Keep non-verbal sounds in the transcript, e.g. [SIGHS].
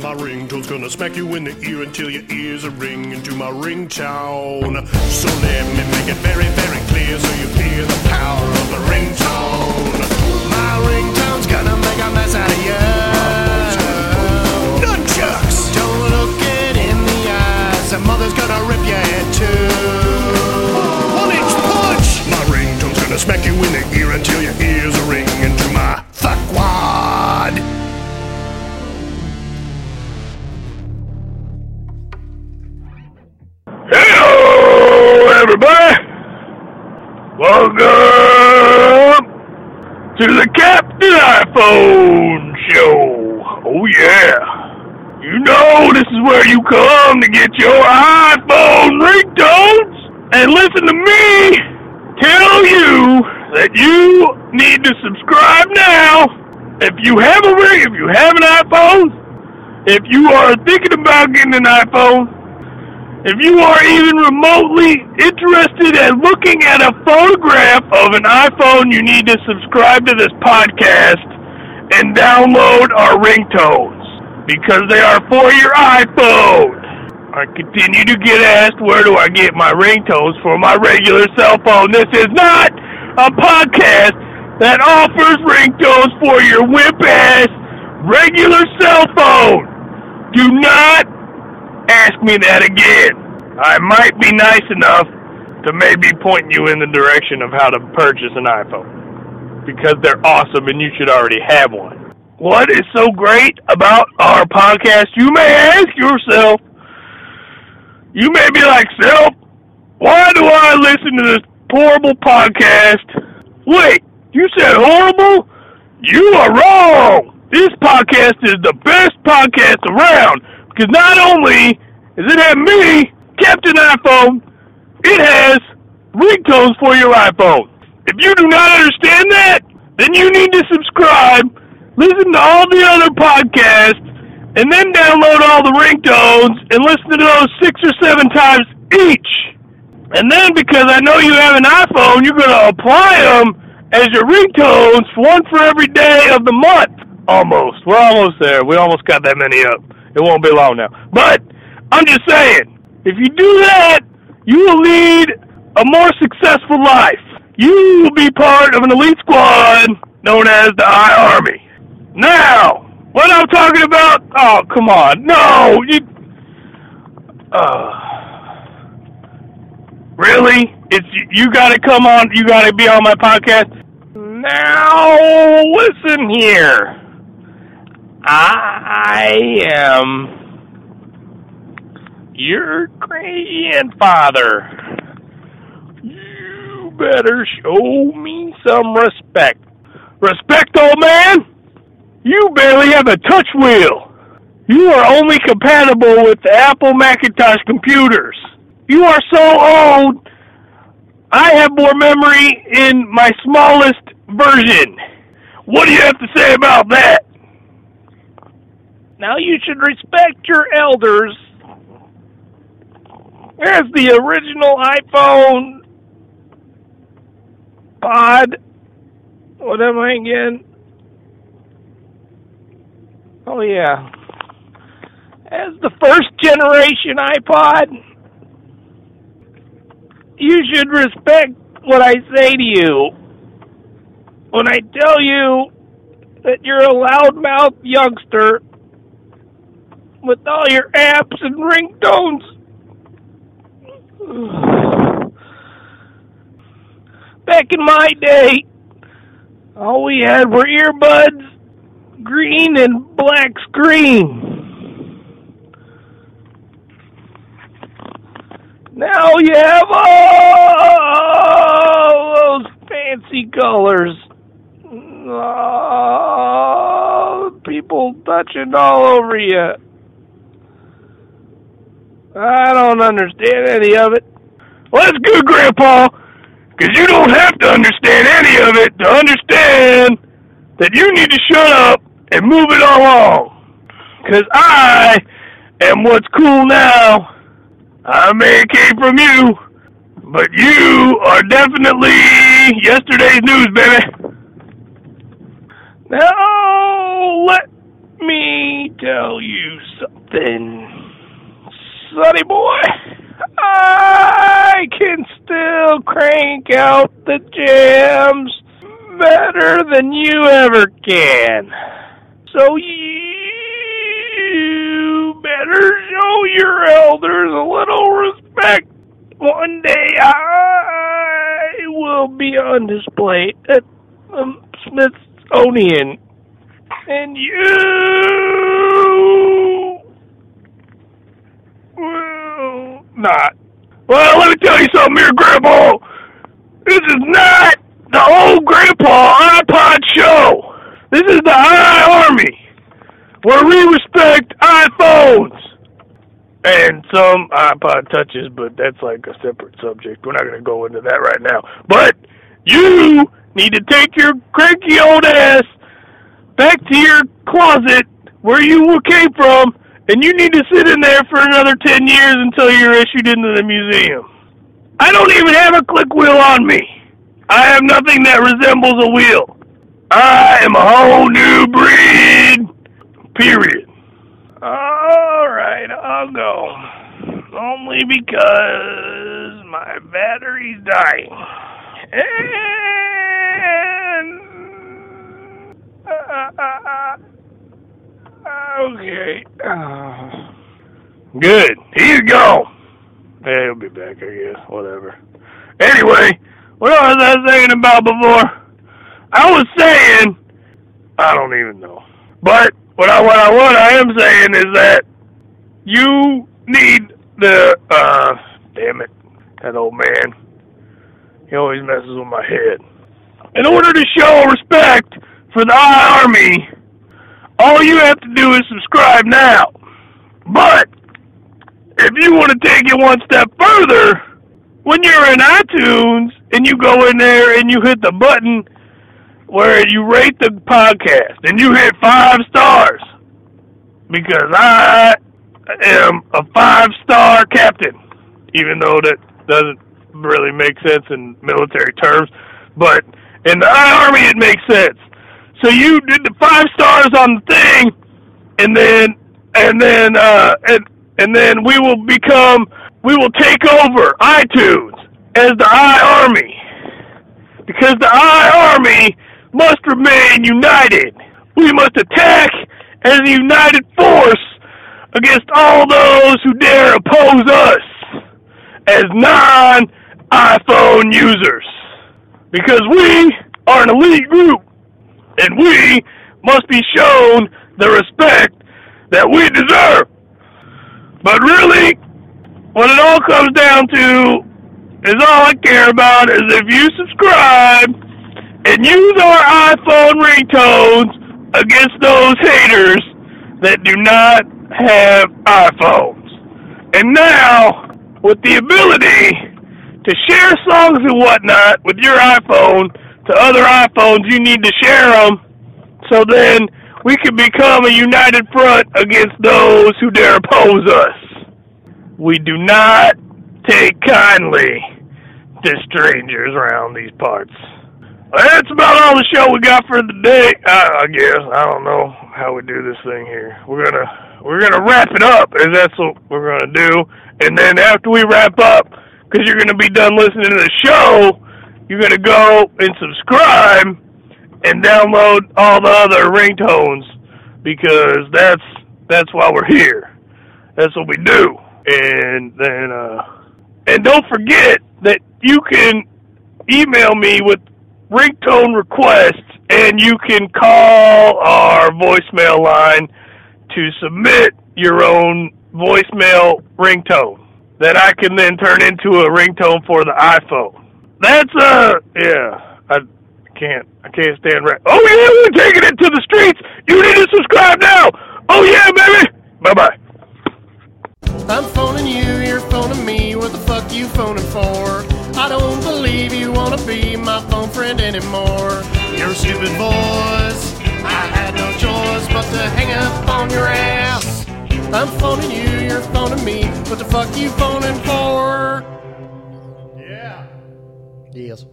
My ringtone's gonna smack you in the ear until your ears are ringing to my ringtone. So let me make it very, very clear so you hear the power of the ringtone. My ringtone's gonna make a mess out of you. Nunchucks! Don't look it in the eyes. A mother's Welcome to the Captain iPhone Show. Oh, yeah. You know this is where you come to get your iPhone ringtones and listen to me tell you that you need to subscribe now. If you have a ring, if you have an iPhone, if you are thinking about getting an iPhone, if you are even remotely interested in looking at a photograph of an iPhone, you need to subscribe to this podcast and download our ringtones because they are for your iPhone. I continue to get asked where do I get my ringtones for my regular cell phone. This is not a podcast that offers ringtones for your whip ass regular cell phone. Do not ask me that again. I might be nice enough to maybe point you in the direction of how to purchase an iPhone because they're awesome and you should already have one. What is so great about our podcast? You may ask yourself, you may be like, Self, why do I listen to this horrible podcast? Wait, you said horrible? You are wrong. This podcast is the best podcast around because not only does it have me, Captain iPhone, it has ringtones for your iPhone. If you do not understand that, then you need to subscribe, listen to all the other podcasts, and then download all the ringtones and listen to those six or seven times each. And then because I know you have an iPhone, you're going to apply them as your ringtones, one for every day of the month. Almost. We're almost there. We almost got that many up. It won't be long now. But I'm just saying, if you do that, you will lead a more successful life. You will be part of an elite squad known as the iArmy. Now, what I'm talking about? Oh, come on. No, you. Uh, really? It's you got to come on. You got to be on my podcast. Now, listen here. I am your grandfather. You better show me some respect. Respect, old man? You barely have a touch wheel. You are only compatible with the Apple Macintosh computers. You are so old, I have more memory in my smallest version. What do you have to say about that? Now you should respect your elders. There's the original iPhone pod. What am I again? Oh yeah. As the first generation iPod, you should respect what I say to you. When I tell you that you're a loudmouth youngster with all your apps and ringtones. [SIGHS] Back in my day, all we had were earbuds, green and black screen. Now you have all those fancy colors. Oh, people touching all over you. I don't understand any of it. Well, that's good, Grandpa, because you don't have to understand any of it to understand that you need to shut up and move it along. Because I am what's cool now. I may have came from you, but you are definitely yesterday's news, baby. Now, let me tell you something, Sonny boy. I can still crank out the jams better than you ever can. So you better show your elders a little respect. One day I will be on display at the Smithsonian, and you will not. Well, let me tell you something here, Grandpa. This is not the old Grandpa iPod show. This is the iArmy, where we respect iPhones and some iPod touches, but that's like a separate subject. We're not going to go into that right now. But you need to take your cranky old ass back to your closet where you came from, and you need to sit in there for another 10 years until you're issued into the museum. I don't even have a click wheel on me. I have nothing that resembles a wheel. I am a whole new breed. Period. All right, I'll go. Only because my battery's dying. And. Uh, uh, uh, okay. Good. He's gone. Yeah, he'll be back, I guess. Whatever. Anyway, what was I saying about before? I was saying, I don't even know. But what I what I what I am saying is that you need the uh damn it, that old man. He always messes with my head. In order to show respect for the Army, all you have to do is subscribe now. But if you want to take it one step further, when you're in iTunes and you go in there and you hit the button where you rate the podcast and you hit five stars because I am a five star captain, even though that doesn't really make sense in military terms, but in the army it makes sense. So you did the five stars on the thing, and then and then uh, and and then we will become we will take over iTunes as the iArmy because the iArmy must remain united. We must attack as a united force against all those who dare oppose us as non iPhone users. Because we are an elite group and we must be shown the respect that we deserve. But really, what it all comes down to is all I care about is if you subscribe and use our iPhone ringtones against those haters that do not have iPhones. And now, with the ability to share songs and whatnot with your iPhone to other iPhones, you need to share them so then we can become a united front against those who dare oppose us. We do not take kindly to strangers around these parts. That's about all the show we got for the day. I, I guess I don't know how we do this thing here. We're gonna we're gonna wrap it up, as that's what we're gonna do. And then after we wrap up, because you're gonna be done listening to the show, you're gonna go and subscribe and download all the other ringtones because that's that's why we're here. That's what we do. And then uh and don't forget that you can email me with ringtone requests, and you can call our voicemail line to submit your own voicemail ringtone that I can then turn into a ringtone for the iPhone. That's uh yeah, I can't I can't stand right. Oh yeah, we're taking it to the streets. You need to subscribe now. Oh yeah, baby. Bye bye. I'm phoning you, you're phoning me. What the fuck you phoning for? I don't believe you wanna be my phone friend anymore. Your stupid voice, I had no choice but to hang up on your ass. I'm phoning you, you're phoning me. What the fuck you phoning for? Yes.